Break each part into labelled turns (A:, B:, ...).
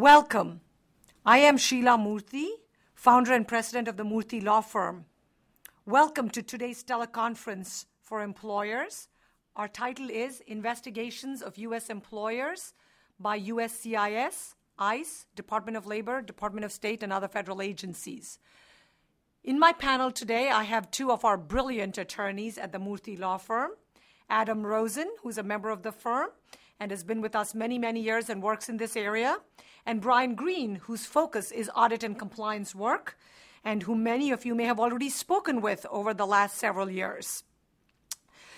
A: Welcome. I am Sheila Murthy, founder and president of the Murthy Law Firm. Welcome to today's teleconference for employers. Our title is Investigations of U.S. Employers by USCIS, ICE, Department of Labor, Department of State, and other federal agencies. In my panel today, I have two of our brilliant attorneys at the Murthy Law Firm Adam Rosen, who's a member of the firm and has been with us many, many years and works in this area, and Brian Green, whose focus is audit and compliance work, and who many of you may have already spoken with over the last several years.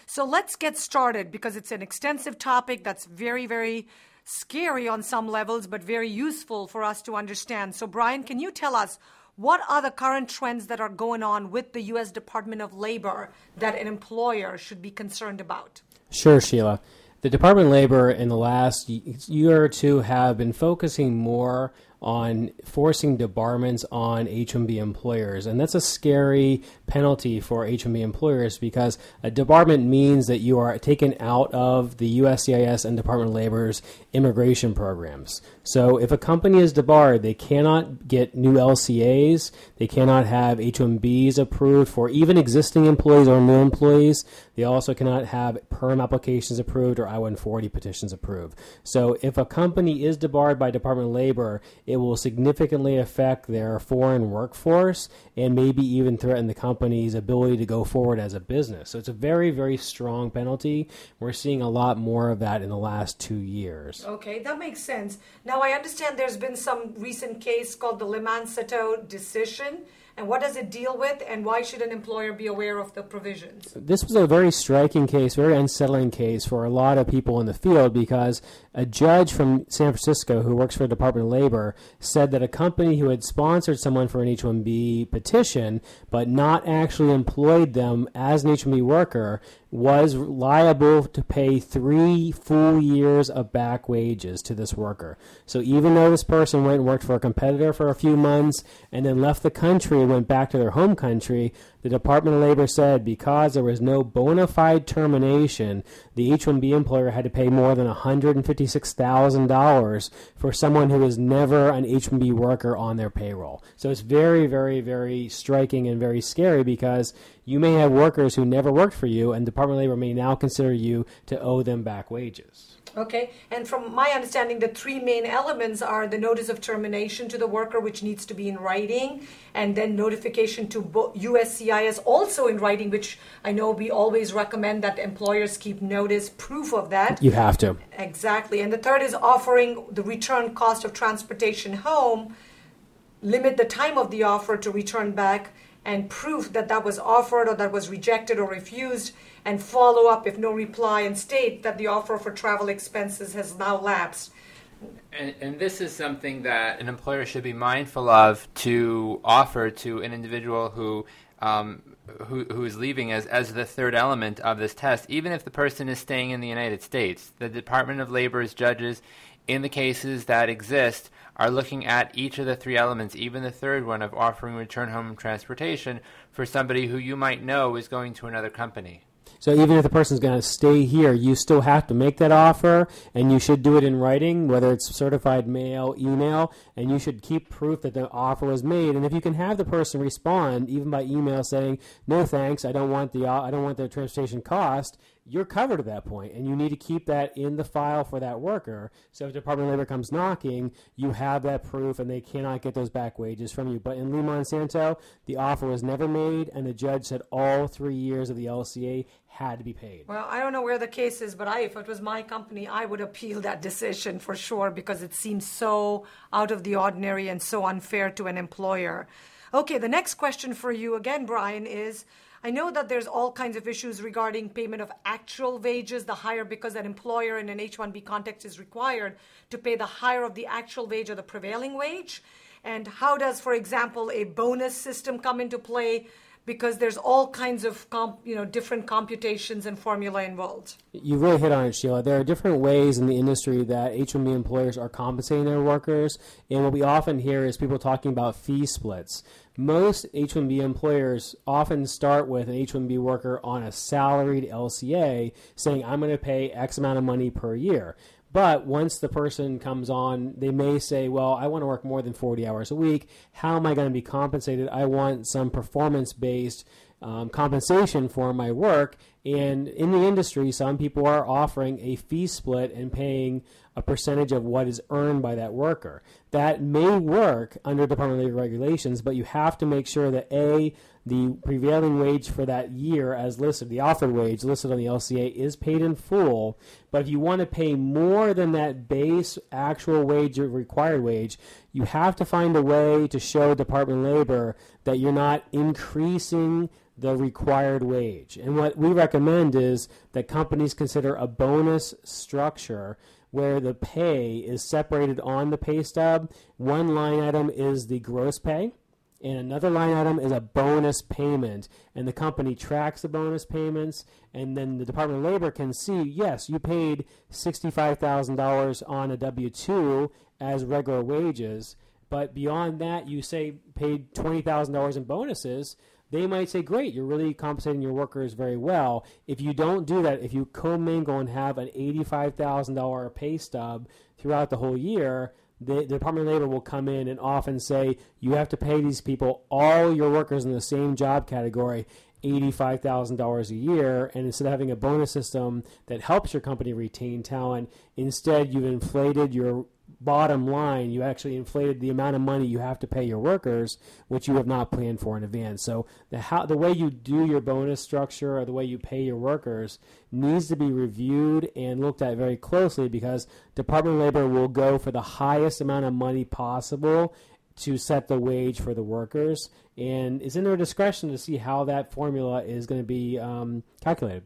A: So let's get started because it's an extensive topic that's very, very scary on some levels, but very useful for us to understand. So, Brian, can you tell us what are the current trends that are going on with the U.S. Department of Labor that an employer should be concerned about?
B: Sure, Sheila. The Department of Labor in the last year or two have been focusing more on forcing debarments on H-1B employers, and that's a scary penalty for H-1B employers because a debarment means that you are taken out of the USCIS and Department of Labor's immigration programs. So if a company is debarred, they cannot get new LCAs, they cannot have H-1Bs approved for even existing employees or new employees. They also cannot have perm applications approved or I-140 petitions approved. So if a company is debarred by Department of Labor, it will significantly affect their foreign workforce and maybe even threaten the company's ability to go forward as a business. So it's a very, very strong penalty. We're seeing a lot more of that in the last two years.
A: Okay, that makes sense. Now, I understand there's been some recent case called the Limansato decision and what does it deal with and why should an employer be aware of the provisions?
B: This was a very striking case very unsettling case for a lot of people in the field because a judge from san francisco who works for the department of labor said that a company who had sponsored someone for an h1b petition but not actually employed them as an h1b worker was liable to pay three full years of back wages to this worker. So even though this person went and worked for a competitor for a few months and then left the country and went back to their home country, the Department of Labor said because there was no bona fide termination, the H 1B employer had to pay more than $156,000 for someone who was never an H 1B worker on their payroll. So it's very, very, very striking and very scary because you may have workers who never worked for you, and the Department of Labor may now consider you to owe them back wages.
A: Okay, and from my understanding, the three main elements are the notice of termination to the worker, which needs to be in writing, and then notification to USCIS also in writing, which I know we always recommend that employers keep notice proof of that.
B: You have to.
A: Exactly. And the third is offering the return cost of transportation home, limit the time of the offer to return back, and proof that that was offered or that was rejected or refused and follow up if no reply and state that the offer for travel expenses has now lapsed.
C: And, and, this is something that an employer should be mindful of to offer to an individual who, um, who, who is leaving as, as the third element of this test, even if the person is staying in the United States. The Department of Labor's judges, in the cases that exist, are looking at each of the three elements, even the third one of offering return home transportation for somebody who you might know is going to another company.
B: So even if the person's going to stay here, you still have to make that offer, and you should do it in writing, whether it's certified mail, email, and you should keep proof that the offer was made. And if you can have the person respond, even by email, saying, "No thanks, I don't want the I don't want the transportation cost," you're covered at that point, and you need to keep that in the file for that worker. So if Department of Labor comes knocking, you have that proof, and they cannot get those back wages from you. But in Lee Monsanto, the offer was never made, and the judge said all three years of the LCA had to be paid.
A: Well, I don't know where the case is, but I, if it was my company, I would appeal that decision for sure because it seems so out of the ordinary and so unfair to an employer. Okay, the next question for you again, Brian, is I know that there's all kinds of issues regarding payment of actual wages, the higher because an employer in an H-1B context is required to pay the higher of the actual wage or the prevailing wage. And how does, for example, a bonus system come into play? Because there's all kinds of comp, you know different computations and formula involved.
B: You really hit on it, Sheila. There are different ways in the industry that H-1B employers are compensating their workers, and what we often hear is people talking about fee splits. Most H-1B employers often start with an H-1B worker on a salaried LCA, saying I'm going to pay X amount of money per year. But once the person comes on, they may say, Well, I want to work more than 40 hours a week. How am I going to be compensated? I want some performance based um, compensation for my work. And in the industry, some people are offering a fee split and paying a percentage of what is earned by that worker. That may work under Department of Labor regulations, but you have to make sure that A, the prevailing wage for that year as listed, the offered wage listed on the LCA, is paid in full. But if you want to pay more than that base actual wage or required wage, you have to find a way to show Department of Labor that you're not increasing the required wage. And what we recommend is that companies consider a bonus structure where the pay is separated on the pay stub. One line item is the gross pay, and another line item is a bonus payment. And the company tracks the bonus payments, and then the Department of Labor can see yes, you paid $65,000 on a W 2 as regular wages. But beyond that, you say paid $20,000 in bonuses they might say, great, you're really compensating your workers very well. If you don't do that, if you commingle and have an $85,000 pay stub throughout the whole year, the, the, Department of Labor will come in and often say, you have to pay these people, all your workers in the same job category, $85,000 a year. And instead of having a bonus system that helps your company retain talent, instead you've inflated your bottom line, you actually inflated the amount of money you have to pay your workers, which you have not planned for in advance. So the how the way you do your bonus structure or the way you pay your workers needs to be reviewed and looked at very closely because Department of Labor will go for the highest amount of money possible to set the wage for the workers, and it's in their discretion to see how that formula is going to be um, calculated.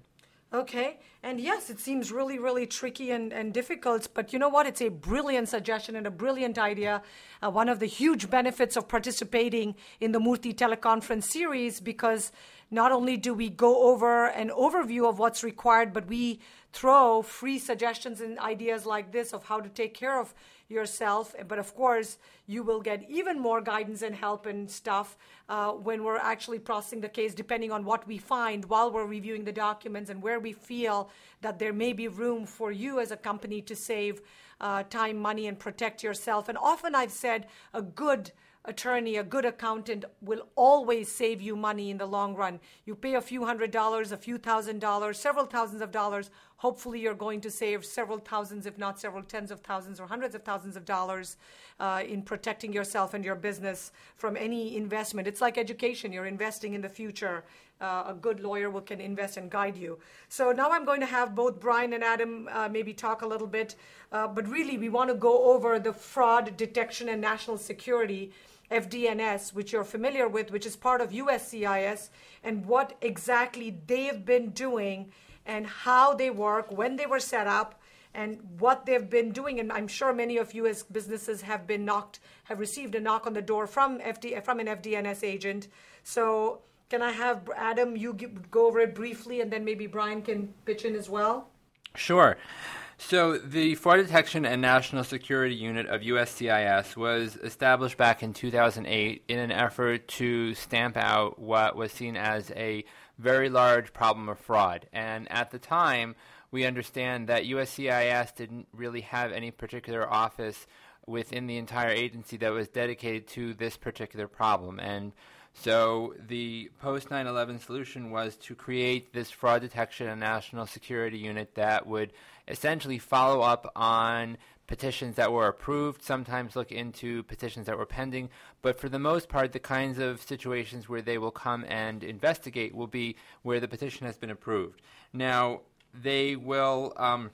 A: Okay. And yes, it seems really, really tricky and, and difficult, but you know what? It's a brilliant suggestion and a brilliant idea. Uh, one of the huge benefits of participating in the Murthy teleconference series because not only do we go over an overview of what's required, but we throw free suggestions and ideas like this of how to take care of yourself. But of course, you will get even more guidance and help and stuff uh, when we're actually processing the case, depending on what we find while we're reviewing the documents and where we feel that there may be room for you as a company to save uh, time, money, and protect yourself. And often I've said a good attorney, a good accountant will always save you money in the long run. You pay a few hundred dollars, a few thousand dollars, several thousands of dollars. Hopefully, you're going to save several thousands, if not several tens of thousands or hundreds of thousands of dollars uh, in protecting yourself and your business from any investment. It's like education, you're investing in the future. Uh, a good lawyer will can invest and guide you. So now I'm going to have both Brian and Adam uh, maybe talk a little bit, uh, but really we want to go over the fraud detection and national security FDNS, which you're familiar with, which is part of USCIS, and what exactly they've been doing and how they work, when they were set up, and what they've been doing. And I'm sure many of you as businesses have been knocked, have received a knock on the door from FD, from an FDNS agent. So can I have Adam, you go over it briefly, and then maybe Brian can pitch in as well?
C: Sure. So, the Fraud Detection and National Security Unit of USCIS was established back in 2008 in an effort to stamp out what was seen as a very large problem of fraud. And at the time, we understand that USCIS didn't really have any particular office within the entire agency that was dedicated to this particular problem. And so the post 9 11 solution was to create this fraud detection and national security unit that would essentially follow up on petitions that were approved, sometimes look into petitions that were pending, but for the most part, the kinds of situations where they will come and investigate will be where the petition has been approved. Now, they will. Um,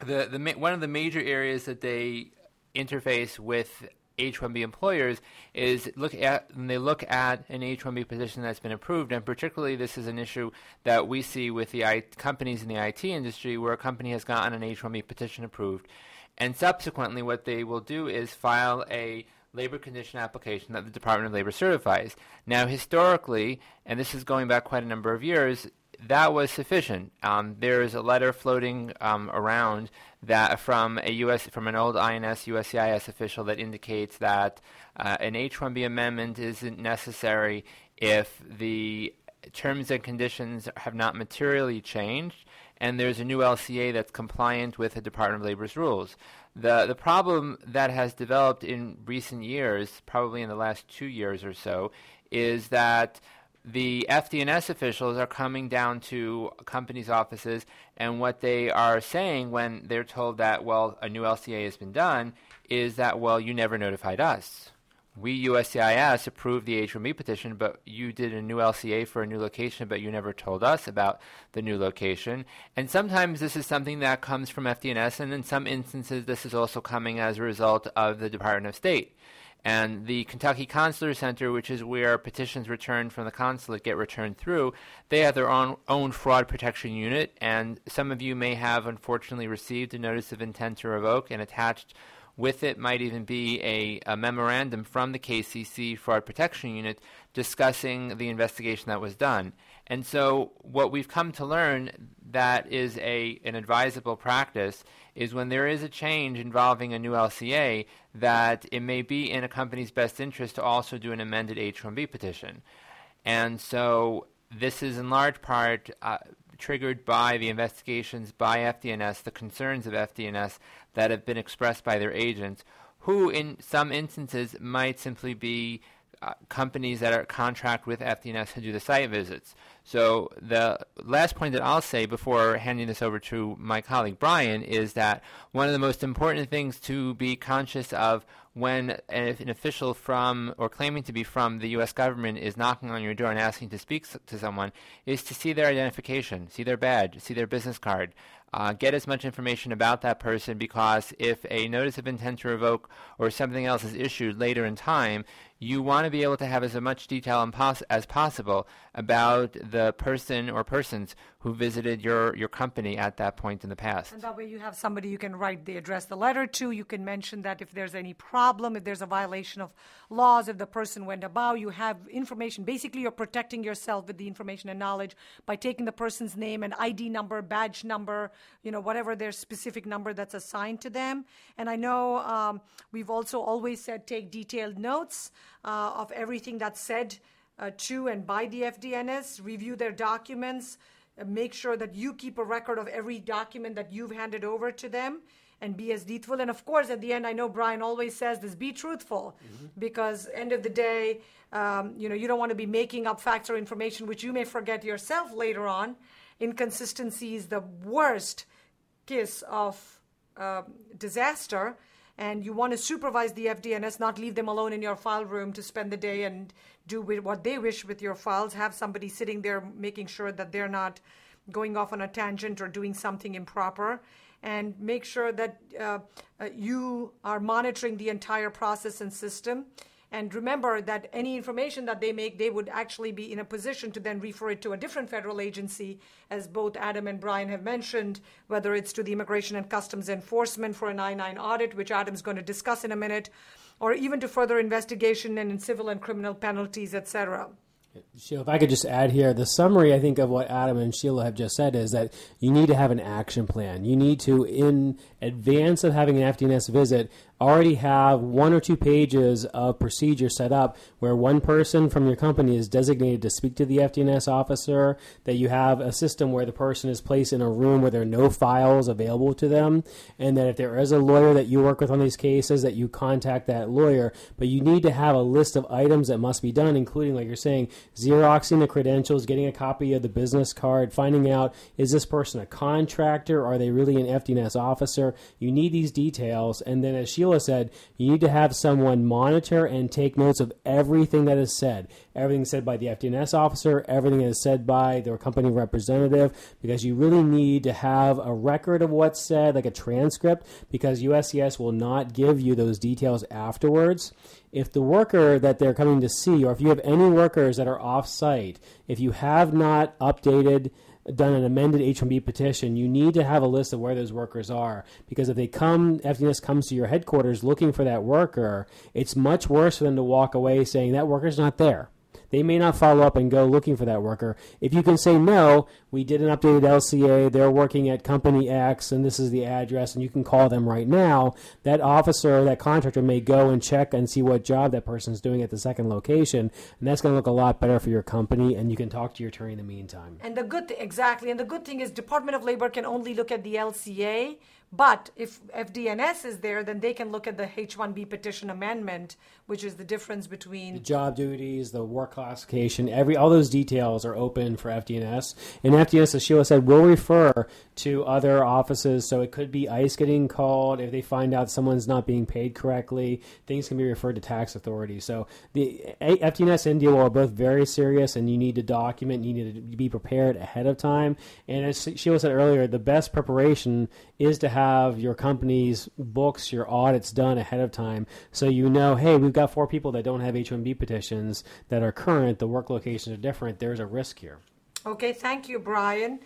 C: the, the one of the major areas that they interface with H-1B employers is look at when they look at an H-1B position that's been approved, and particularly this is an issue that we see with the I- companies in the IT industry, where a company has gotten an H-1B petition approved, and subsequently what they will do is file a labor condition application that the Department of Labor certifies. Now, historically, and this is going back quite a number of years, that was sufficient. Um, there is a letter floating um, around that from a U.S. from an old INS USCIS official that indicates that uh, an H-1B amendment isn't necessary if the terms and conditions have not materially changed and there's a new LCA that's compliant with the Department of Labor's rules. The, the problem that has developed in recent years, probably in the last two years or so, is that the FDNS officials are coming down to companies' offices, and what they are saying when they're told that, well, a new LCA has been done, is that, well, you never notified us. We, USCIS, approved the H-1B petition, but you did a new LCA for a new location, but you never told us about the new location. And sometimes this is something that comes from FDNS, and in some instances, this is also coming as a result of the Department of State. And the Kentucky Consular Center, which is where petitions returned from the consulate get returned through, they have their own, own fraud protection unit. And some of you may have unfortunately received a notice of intent to revoke, and attached with it might even be a, a memorandum from the KCC Fraud Protection Unit discussing the investigation that was done. And so, what we've come to learn that is a an advisable practice is when there is a change involving a new LCA that it may be in a company's best interest to also do an amended H-1B petition. And so, this is in large part uh, triggered by the investigations by FDNS, the concerns of FDNS that have been expressed by their agents, who in some instances might simply be uh, companies that are contract with FDNS to do the site visits. So the last point that I'll say before handing this over to my colleague Brian is that one of the most important things to be conscious of when an official from or claiming to be from the U.S. government is knocking on your door and asking to speak to someone is to see their identification, see their badge, see their business card, uh, get as much information about that person because if a notice of intent to revoke or something else is issued later in time, you want to be able to have as much detail as possible about the person or persons who visited your, your company at that point in the past.
A: And that way you have somebody you can write the address the letter to. You can mention that if there's any problem, if there's a violation of laws, if the person went about, you have information. Basically, you're protecting yourself with the information and knowledge by taking the person's name and ID number, badge number, you know, whatever their specific number that's assigned to them. And I know um, we've also always said take detailed notes uh, of everything that's said uh, to and by the FDNS, review their documents, uh, make sure that you keep a record of every document that you've handed over to them and be as truthful. And of course, at the end, I know Brian always says this: be truthful, mm-hmm. because end of the day, um, you know, you don't want to be making up facts or information which you may forget yourself later on. Inconsistency is the worst kiss of uh, disaster and you want to supervise the FDNS, not leave them alone in your file room to spend the day and do what they wish with your files. Have somebody sitting there making sure that they're not going off on a tangent or doing something improper. And make sure that uh, uh, you are monitoring the entire process and system and remember that any information that they make, they would actually be in a position to then refer it to a different federal agency, as both Adam and Brian have mentioned, whether it's to the Immigration and Customs Enforcement for an I-9 audit, which Adam's going to discuss in a minute, or even to further investigation and in civil and criminal penalties, etc.
B: Sheila, if I could just add here, the summary I think of what Adam and Sheila have just said is that you need to have an action plan. You need to, in advance of having an FDNS visit, already have one or two pages of procedure set up where one person from your company is designated to speak to the FDNS officer, that you have a system where the person is placed in a room where there are no files available to them, and that if there is a lawyer that you work with on these cases, that you contact that lawyer. But you need to have a list of items that must be done, including, like you're saying, Xeroxing the credentials, getting a copy of the business card, finding out is this person a contractor? Are they really an FDNS officer? You need these details, and then as Sheila said, you need to have someone monitor and take notes of everything that is said. Everything said by the FDNS officer, everything that is said by their company representative, because you really need to have a record of what's said, like a transcript, because USCIS will not give you those details afterwards. If the worker that they're coming to see, or if you have any workers that are off site, if you have not updated done an amended H-1B petition, you need to have a list of where those workers are because if they come, FDNS comes to your headquarters looking for that worker, it's much worse for them to walk away saying that worker's not there. They may not follow up and go looking for that worker. If you can say no, we did an updated LCA, they're working at company X, and this is the address, and you can call them right now. That officer that contractor may go and check and see what job that person's doing at the second location, and that's going to look a lot better for your company. And you can talk to your attorney in the meantime.
A: And the good th- exactly, and the good thing is Department of Labor can only look at the LCA but if FDNS is there, then they can look at the H-1B petition amendment, which is the difference between
B: the job duties, the work classification, every all those details are open for FDNS. And FDNS, as Sheila said, will refer to other offices. So it could be ICE getting called if they find out someone's not being paid correctly. Things can be referred to tax authorities. So the FDNS and DOL are both very serious, and you need to document. You need to be prepared ahead of time. And as Sheila said earlier, the best preparation is to have your company's books, your audits done ahead of time, so you know, hey, we've got four people that don't have H-1B petitions that are current. The work locations are different. There's a risk here.
A: Okay, thank you, Brian.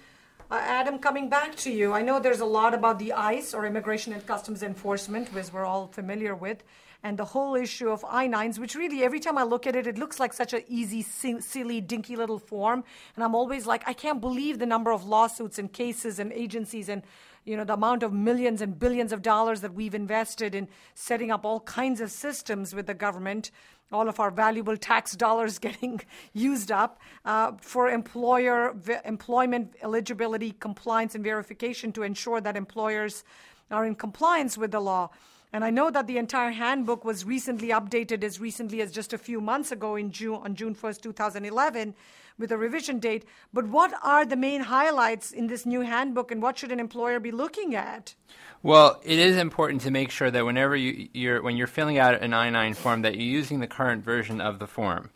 A: Uh, Adam, coming back to you, I know there's a lot about the ICE or Immigration and Customs Enforcement, which we're all familiar with, and the whole issue of I 9s, which really, every time I look at it, it looks like such an easy, silly, dinky little form. And I'm always like, I can't believe the number of lawsuits and cases and agencies and you know the amount of millions and billions of dollars that we've invested in setting up all kinds of systems with the government all of our valuable tax dollars getting used up uh, for employer v- employment eligibility compliance and verification to ensure that employers are in compliance with the law and I know that the entire handbook was recently updated as recently as just a few months ago in June on June 1st, 2011 with a revision date. But what are the main highlights in this new handbook and what should an employer be looking at?
C: Well, it is important to make sure that whenever you, you're when you're filling out an I-9 form that you're using the current version of the form.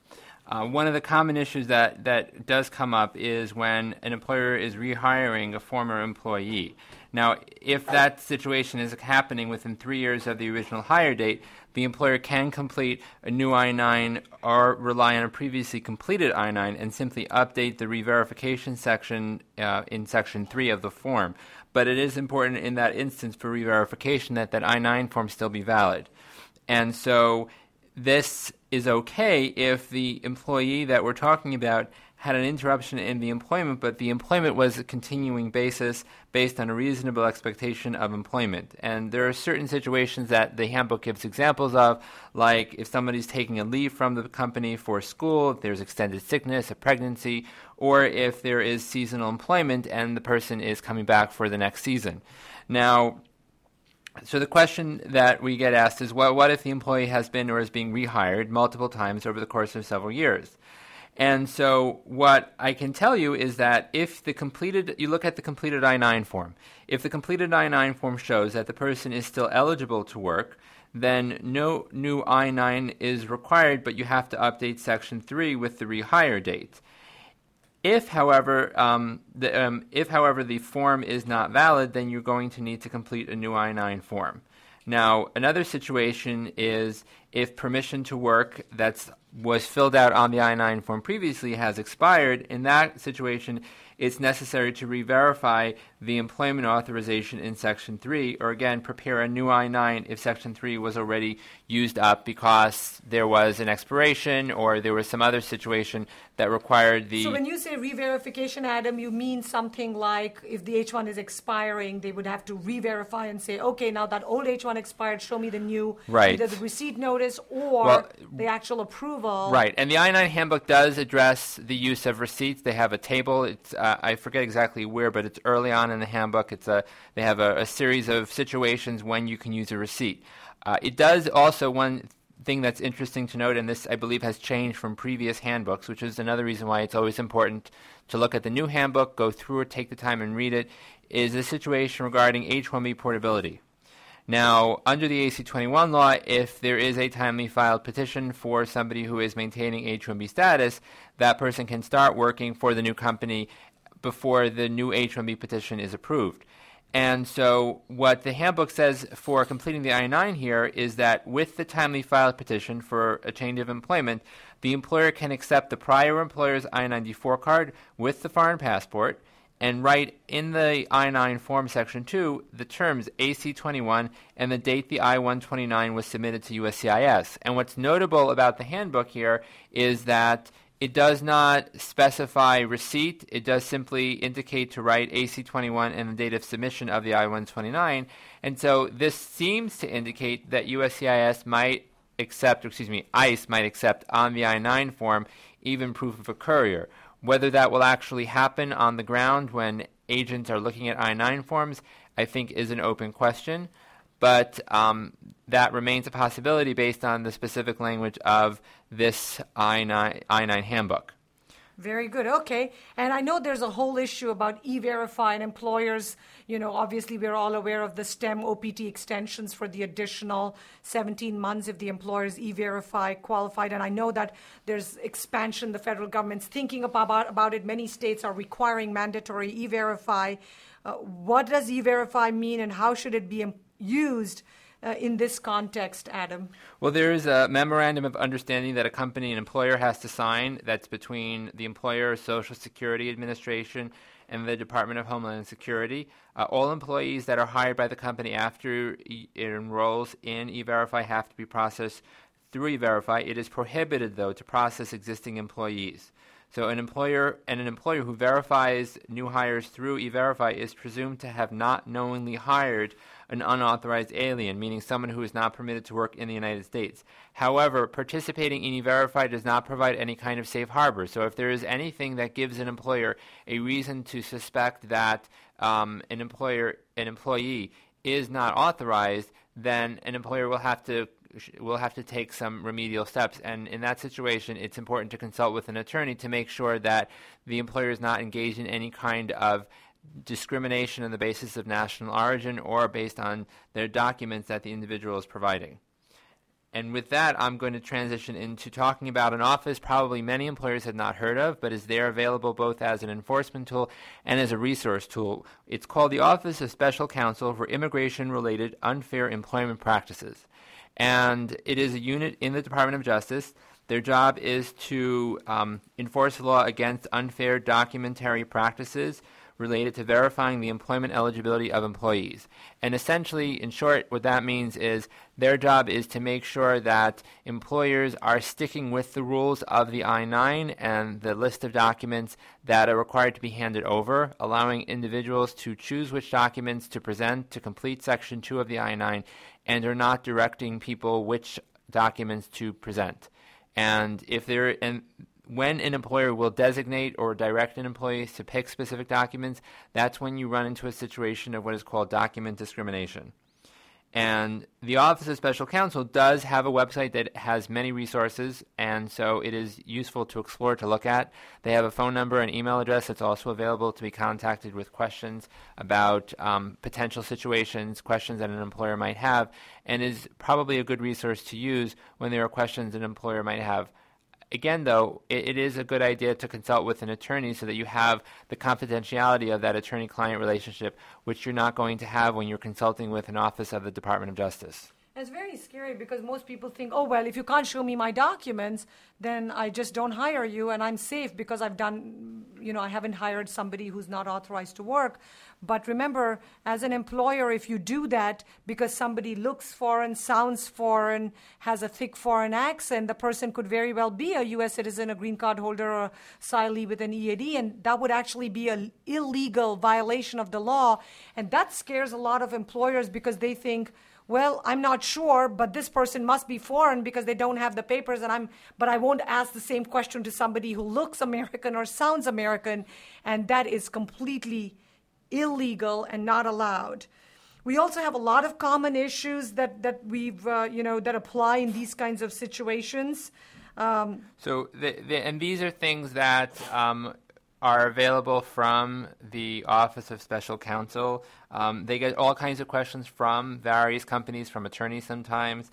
C: Uh, one of the common issues that, that does come up is when an employer is rehiring a former employee. Now, if that situation is happening within three years of the original hire date, the employer can complete a new I 9 or rely on a previously completed I 9 and simply update the re-verification section uh, in Section 3 of the form. But it is important in that instance for re-verification that that I 9 form still be valid. And so this is okay if the employee that we're talking about had an interruption in the employment, but the employment was a continuing basis based on a reasonable expectation of employment. And there are certain situations that the handbook gives examples of, like if somebody's taking a leave from the company for school, if there's extended sickness, a pregnancy, or if there is seasonal employment and the person is coming back for the next season. Now, so the question that we get asked is, well, what if the employee has been or is being rehired multiple times over the course of several years? And so, what I can tell you is that if the completed, you look at the completed I 9 form, if the completed I 9 form shows that the person is still eligible to work, then no new I 9 is required, but you have to update Section 3 with the rehire date. If, however, um, the, um, if, however, the form is not valid, then you're going to need to complete a new I 9 form. Now, another situation is if permission to work that's was filled out on the I-9 form previously has expired. In that situation, it's necessary to re-verify the employment authorization in Section 3, or again, prepare a new I-9 if Section 3 was already used up because there was an expiration or there was some other situation that required the.
A: So when you say re-verification, Adam, you mean something like if the H1 is expiring, they would have to re-verify and say, okay, now that old H1 expired, show me the new,
C: right.
A: either the receipt notice or well, the actual approval.
C: Right, and the I-9 handbook does address the use of receipts. They have a table. It's uh, I forget exactly where, but it's early on in the handbook. It's a they have a, a series of situations when you can use a receipt. Uh, it does also one thing that's interesting to note, and this I believe has changed from previous handbooks, which is another reason why it's always important to look at the new handbook, go through it, take the time and read it, is the situation regarding H-1B portability. Now, under the AC21 law, if there is a timely filed petition for somebody who is maintaining H-1B status, that person can start working for the new company before the new H-1B petition is approved. And so, what the handbook says for completing the I 9 here is that with the timely filed petition for a change of employment, the employer can accept the prior employer's I 94 card with the foreign passport and write in the I 9 form section 2 the terms AC 21 and the date the I 129 was submitted to USCIS. And what's notable about the handbook here is that It does not specify receipt. It does simply indicate to write AC21 and the date of submission of the I-129. And so this seems to indicate that USCIS might accept, excuse me, ICE might accept on the I-9 form even proof of a courier. Whether that will actually happen on the ground when agents are looking at I-9 forms, I think is an open question but um, that remains a possibility based on the specific language of this I-9, I-9 handbook.
A: Very good. Okay. And I know there's a whole issue about e-verify and employers, you know, obviously we're all aware of the STEM OPT extensions for the additional 17 months if the employers e-verify qualified. And I know that there's expansion. The federal government's thinking about, about it. Many states are requiring mandatory e-verify. Uh, what does e-verify mean and how should it be used uh, in this context, Adam?
C: Well, there is a memorandum of understanding that a company and employer has to sign that's between the employer, Social Security Administration, and the Department of Homeland Security. Uh, all employees that are hired by the company after it enrolls in E-Verify have to be processed through E-Verify. It is prohibited, though, to process existing employees. So an employer and an employer who verifies new hires through E-Verify is presumed to have not knowingly hired an unauthorized alien, meaning someone who is not permitted to work in the United States. However, participating in E-Verify does not provide any kind of safe harbor. So if there is anything that gives an employer a reason to suspect that um, an employer, an employee is not authorized, then an employer will have to will have to take some remedial steps. And in that situation, it's important to consult with an attorney to make sure that the employer is not engaged in any kind of discrimination on the basis of national origin or based on their documents that the individual is providing. And with that, I'm going to transition into talking about an office probably many employers have not heard of, but is there available both as an enforcement tool and as a resource tool. It's called the Office of Special Counsel for Immigration Related Unfair Employment Practices. And it is a unit in the Department of Justice. Their job is to um, enforce the law against unfair documentary practices related to verifying the employment eligibility of employees. And essentially, in short, what that means is their job is to make sure that employers are sticking with the rules of the I 9 and the list of documents that are required to be handed over, allowing individuals to choose which documents to present to complete Section 2 of the I 9, and are not directing people which documents to present. And if there and when an employer will designate or direct an employee to pick specific documents, that's when you run into a situation of what is called document discrimination. And the Office of Special Counsel does have a website that has many resources, and so it is useful to explore to look at. They have a phone number and email address that's also available to be contacted with questions about um, potential situations, questions that an employer might have, and is probably a good resource to use when there are questions an employer might have Again, though, it, it is a good idea to consult with an attorney so that you have the confidentiality of that attorney client relationship, which you're not going to have when you're consulting with an office of the Department of Justice.
A: It's very scary because most people think, oh, well, if you can't show me my documents, then I just don't hire you and I'm safe because I've done, you know, I haven't hired somebody who's not authorized to work. But remember, as an employer, if you do that because somebody looks foreign, sounds foreign, has a thick foreign accent, the person could very well be a U.S. citizen, a green card holder, or asylee with an EAD, and that would actually be an illegal violation of the law. And that scares a lot of employers because they think, well, I'm not sure, but this person must be foreign because they don't have the papers, and I'm, but I won't ask the same question to somebody who looks American or sounds American, and that is completely illegal and not allowed. We also have a lot of common issues that that we've uh, you know that apply in these kinds of situations.
C: Um, so, the, the, and these are things that um, are available from the Office of Special Counsel. Um, they get all kinds of questions from various companies, from attorneys sometimes.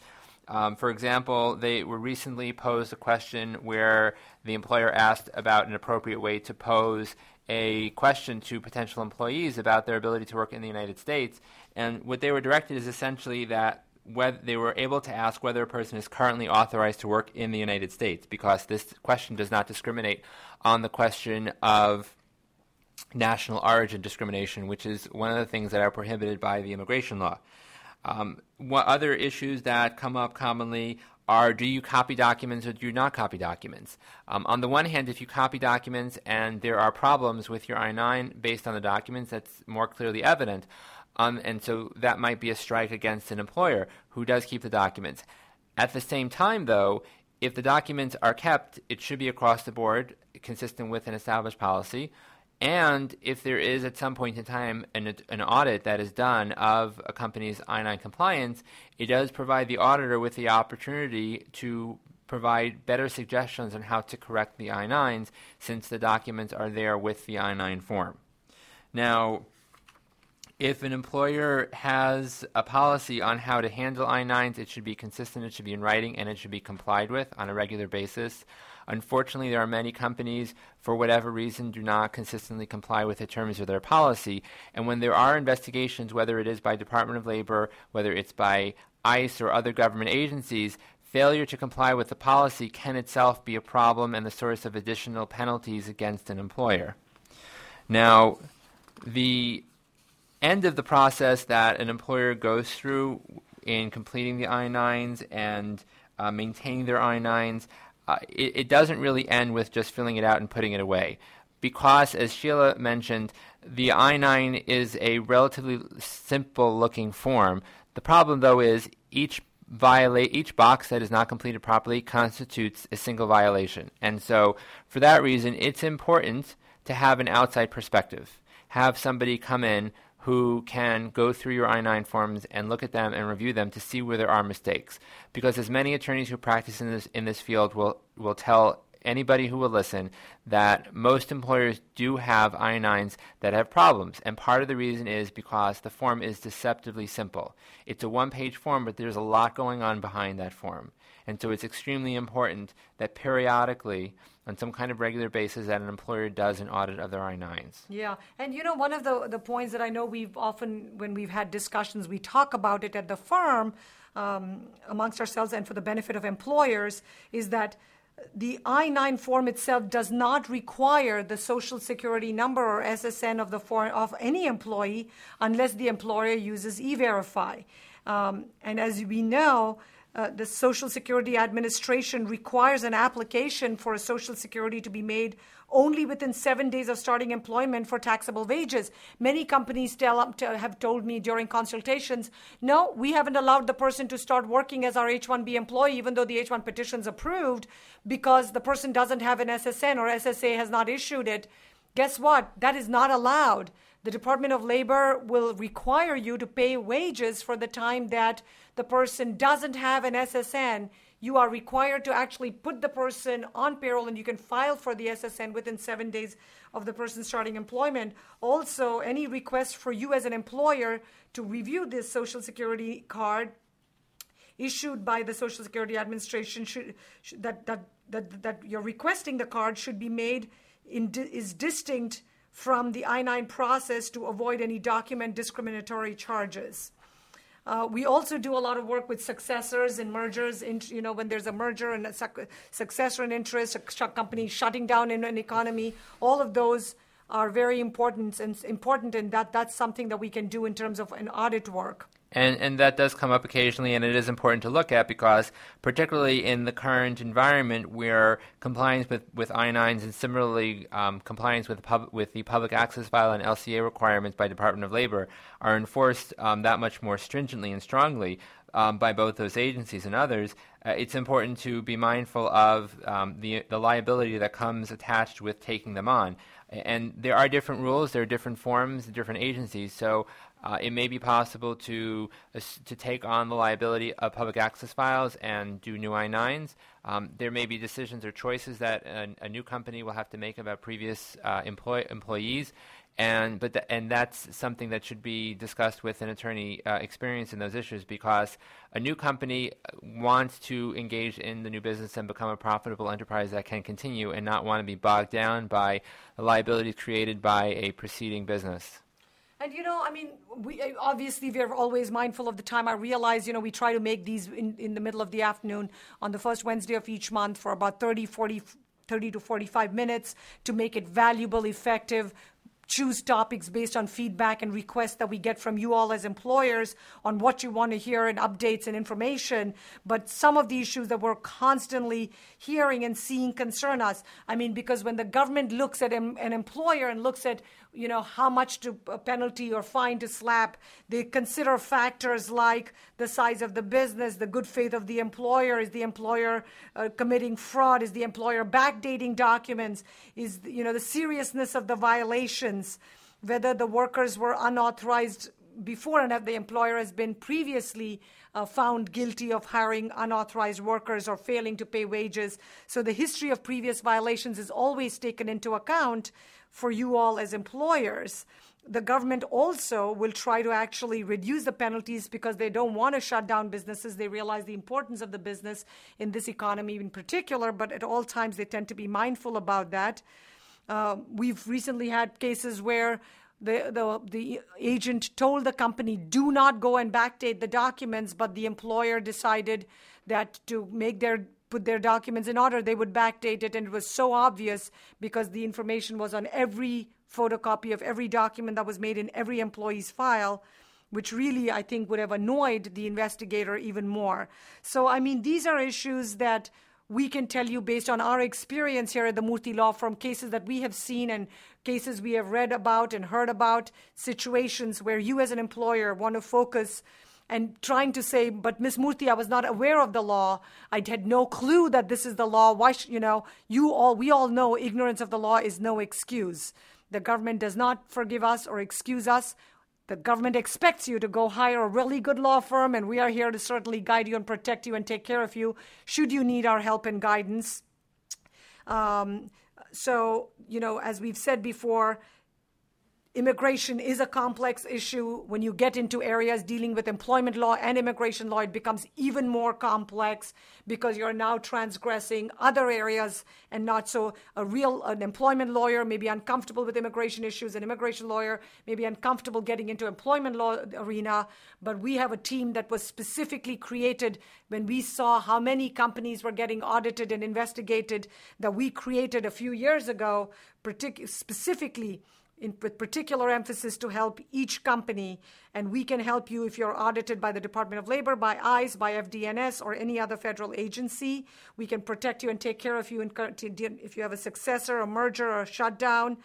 C: Um, for example, they were recently posed a question where the employer asked about an appropriate way to pose a question to potential employees about their ability to work in the United States. And what they were directed is essentially that whether they were able to ask whether a person is currently authorized to work in the United States, because this question does not discriminate on the question of national origin discrimination, which is one of the things that are prohibited by the immigration law. Um, what other issues that come up commonly are do you copy documents or do you not copy documents? Um, on the one hand, if you copy documents and there are problems with your I 9 based on the documents, that's more clearly evident. Um, and so that might be a strike against an employer who does keep the documents. At the same time, though, if the documents are kept, it should be across the board, consistent with an established policy. And if there is at some point in time an, an, audit that is done of a company's I 9 compliance, it does provide the auditor with the opportunity to provide better suggestions on how to correct the I 9s since the documents are there with the I 9 form. Now, if an employer has a policy on how to handle I 9s, it should be consistent, it should be in writing, and it should be complied with on a regular basis. Unfortunately, there are many companies, for whatever reason, do not consistently comply with the terms of their policy. And when there are investigations, whether it is by Department of Labor, whether it's by ICE or other government agencies, failure to comply with the policy can itself be a problem and the source of additional penalties against an employer. Now, the end of the process that an employer goes through in completing the I 9s and uh, maintaining their I 9s uh, it, it doesn't really end with just filling it out and putting it away. Because, as Sheila mentioned, the I 9 is a relatively simple looking form. The problem, though, is each violate each box that is not completed properly constitutes a single violation. And so, for that reason, it's important to have an outside perspective. Have somebody come in who can go through your I 9 forms and look at them and review them to see where there are mistakes. Because as many attorneys who practice in this, in this field will, will tell anybody who will listen that most employers do have I 9s that have problems. And part of the reason is because the form is deceptively simple. It's a one page form, but there's a lot going on behind that form. And so it's extremely important that periodically on some kind of regular basis that an employer does an audit of their I-9s.
A: Yeah, and you know one of the the points that I know we've often when we've had discussions we talk about it at the firm um, amongst ourselves and for the benefit of employers is that the I 9 form itself does not require the social security number or SSN of the form, of any employee unless the employer uses e verify. Um, and as we know, uh, the Social Security Administration requires an application for a Social Security to be made only within seven days of starting employment for taxable wages. Many companies tell, have told me during consultations, no, we haven't allowed the person to start working as our H 1B employee, even though the H 1 petition's approved, because the person doesn't have an SSN or SSA has not issued it. Guess what? That is not allowed the Department of Labor will require you to pay wages for the time that the person doesn't have an SSN. You are required to actually put the person on payroll and you can file for the SSN within seven days of the person starting employment. Also, any request for you as an employer to review this Social Security card issued by the Social Security Administration should, should that, that, that, that you're requesting the card should be made in, is distinct from the I 9 process to avoid any document discriminatory charges. Uh, we also do a lot of work with successors and mergers. In, you know, when there's a merger and a suc- successor in interest, a company shutting down in an economy, all of those are very important and important, and that that's something that we can do in terms of an audit work.
C: And, and that does come up occasionally, and it is important to look at because, particularly in the current environment where compliance with, with I-9s and similarly um, compliance with, pub, with the public access file and LCA requirements by Department of Labor are enforced um, that much more stringently and strongly um, by both those agencies and others, uh, it's important to be mindful of um, the, the liability that comes attached with taking them on. And there are different rules, there are different forms, different agencies. So uh, it may be possible to uh, to take on the liability of public access files and do new I-9s. Um, there may be decisions or choices that a, a, new company will have to make about previous uh, employ- employees, and but the, and that's something that should be discussed with an attorney uh, experienced in those issues because a new company wants to engage in the new business and become a profitable enterprise that can continue and not want to be bogged down by the liabilities created by a preceding business.
A: And you know, I mean, we obviously we're always mindful of the time. I realize, you know, we try to make these in, in the middle of the afternoon on the first Wednesday of each month for about 30, 40, 30 to 45 minutes to make it valuable, effective, choose topics based on feedback and requests that we get from you all as employers on what you want to hear and updates and information. But some of the issues that we're constantly hearing and seeing concern us. I mean, because when the government looks at an employer and looks at you know how much to a penalty or fine to slap they consider factors like the size of the business the good faith of the employer is the employer uh, committing fraud is the employer backdating documents is you know the seriousness of the violations whether the workers were unauthorized before and if the employer has been previously uh, found guilty of hiring unauthorized workers or failing to pay wages. So the history of previous violations is always taken into account for you all as employers. The government also will try to actually reduce the penalties because they don't want to shut down businesses. They realize the importance of the business in this economy in particular, but at all times they tend to be mindful about that. Uh, we've recently had cases where the, the, the agent told the company, do not go and backdate the documents, but the employer decided that to make their put their documents in order, they would backdate it. And it was so obvious because the information was on every photocopy of every document that was made in every employee's file, which really, I think, would have annoyed the investigator even more. So, I mean, these are issues that we can tell you based on our experience here at the Murthy Law Firm, cases that we have seen and cases we have read about and heard about, situations where you as an employer want to focus and trying to say, but Miss Murthy, I was not aware of the law. I had no clue that this is the law. Why, sh-, you know, you all, we all know ignorance of the law is no excuse. The government does not forgive us or excuse us. The government expects you to go hire a really good law firm, and we are here to certainly guide you and protect you and take care of you should you need our help and guidance. Um, so, you know, as we've said before, immigration is a complex issue. When you get into areas dealing with employment law and immigration law, it becomes even more complex because you're now transgressing other areas and not so. A real an employment lawyer may be uncomfortable with immigration issues, an immigration lawyer may be uncomfortable getting into employment law arena. But we have a team that was specifically created when we saw how many companies were getting audited and investigated that we created a few years ago, partic- specifically in, with particular emphasis to help each company. And we can help you if you're audited by the Department of Labor, by ICE, by FDNS, or any other federal agency. We can protect you and take care of you in, if you have a successor, a merger, or a shutdown.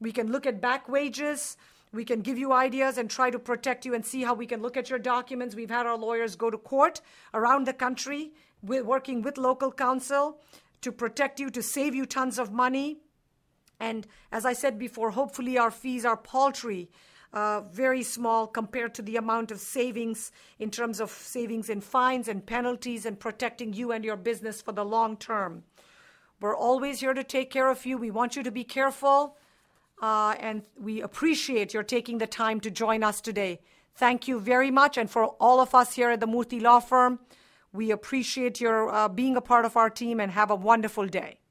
A: We can look at back wages. We can give you ideas and try to protect you and see how we can look at your documents. We've had our lawyers go to court around the country, working with local counsel to protect you, to save you tons of money. And as I said before, hopefully our fees are paltry, uh, very small compared to the amount of savings in terms of savings in fines and penalties and protecting you and your business for the long term. We're always here to take care of you. We want you to be careful, uh, and we appreciate your taking the time to join us today. Thank you very much. And for all of us here at the Murthy Law Firm, we appreciate your uh, being a part of our team and have a wonderful day.